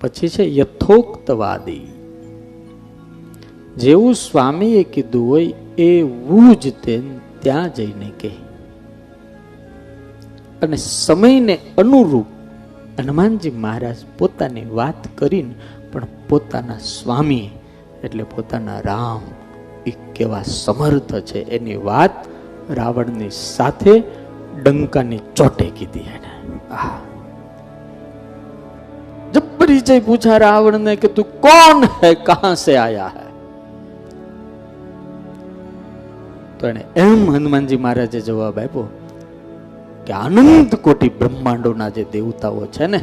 પછી છે યથોક્તવાદી. જેવું સ્વામીએ કીધું હોય એવું જ તે ત્યાં જઈને કહે. અને સમયને અનુરૂપ હનુમાનજી મહારાજ પોતાની વાત કરીને પણ પોતાના સ્વામી એટલે પોતાના રામ એ કેવા સમર્થ છે એની વાત રાવણની સાથે ડંકાની ચોટે કીધી એને. जब परिचय पूछा रावण ने कि तू कौन है कहां से आया है તો એને એમ હનુમાનજી મહારાજે જવાબ આપ્યો કે અનંત કોટી બ્રહ્માંડોના જે દેવતાઓ છે ને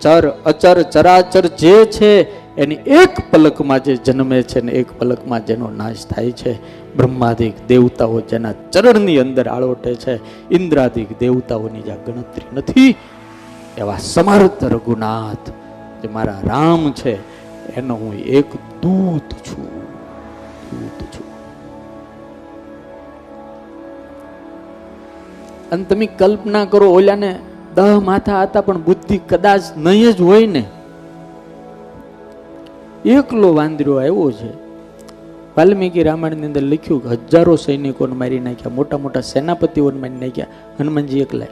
ચર અચર ચરાચર જે છે એની એક પલકમાં જે જન્મે છે ને એક પલકમાં જેનો નાશ થાય છે બ્રહ્માદિક દેવતાઓ જેના ચરણની અંદર આળોટે છે ઇન્દ્રાદિક દેવતાઓની જ્યાં ગણતરી નથી એવા સમર્થ રઘુનાથ જે મારા રામ છે, એનો હું એક દૂત છું. દૂત છું. અને તમે કલ્પના કરો, ઓલાને દહ માથા હતા, પણ બુદ્ધિ કદાચ નહીં જ હોય ને. એકલો વાંદરો આવ્યો છે. વાલ્મીકી રામાયણની અંદર લખ્યું કે હજારો સૈનિકોને મારી નાખ્યા, મોટા મોટા સેનાપતિઓને મારી નાખ્યા, હનુમાનજી એકલા.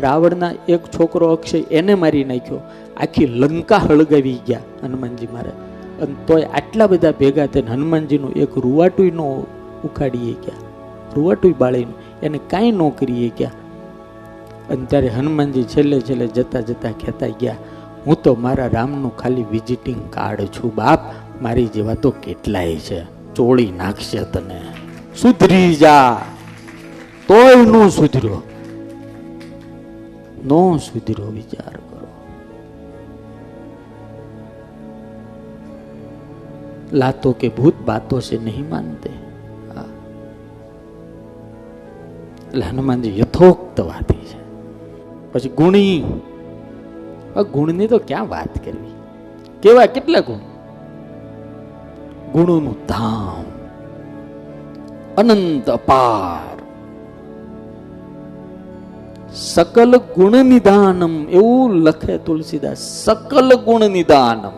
રાવણના એક છોકરો અક્ષય એને મારી નાખ્યો. આખી લંકા હળગાવી ગયા હનુમાનજી મારે. અને તોય આટલા બધા ભેગા થઈને હનુમાનજીનું એક રૂવાટુય ન ઉખાડીએ ગયા. રૂવાટુય બાળીને એને કાંઈ ન કરીએ ગયા. અને ત્યારે હનુમાનજી છેલ્લે છેલ્લે જતા જતા કહેતા ગયા. હું તો મારા રામનું ખાલી વિઝિટિંગ કાર્ડ છું બાપ. મારી જેવા તો કેટલાય છે. ચોળી નાખશે તને. સુધરી જા. તોયનું સુધર્યો. નો સુધીરો વિચાર કરો. લાતો કે ભૂત બાતો છે નહીં માનતે. એટલે હનુમાનજી યથોક્તવાદી છે. પછી ગુણી. ગુણની તો ક્યાં વાત કરવી? કેવા કેટલા ગુણ? ગુણોનું ધામ. અનંત અપાર. સકલ ગુણ નિદાનમ એવું લખે તુલસીદાસ સકલ ગુણ નિદાનમ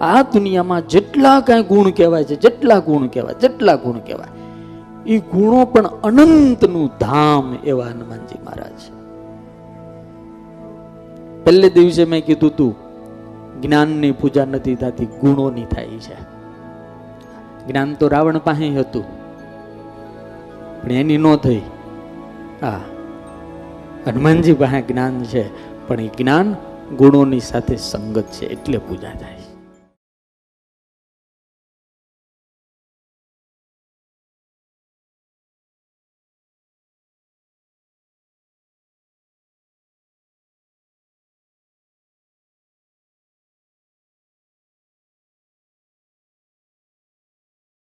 આ દુનિયામાં જેટલા કાંઈ ગુણ કહેવાય છે, જેટલા ગુણ કહેવાય, જેટલા ગુણ કહેવાય એ ગુણો પણ અનંતનું ધામ એવા હનુમાનજી મહારાજ પહેલે દિવસે મેં કીધું તું, જ્ઞાનની પૂજા નથી થતી, ગુણોની થાય છે. જ્ઞાન તો રાવણ પાસે હતું, પણ એની ન થઈ. હા. હનુમાનજી પાસે જ્ઞાન છે, પણ એ જ્ઞાન ગુણોની સાથે સંગત છે, એટલે પૂજા થાય છે.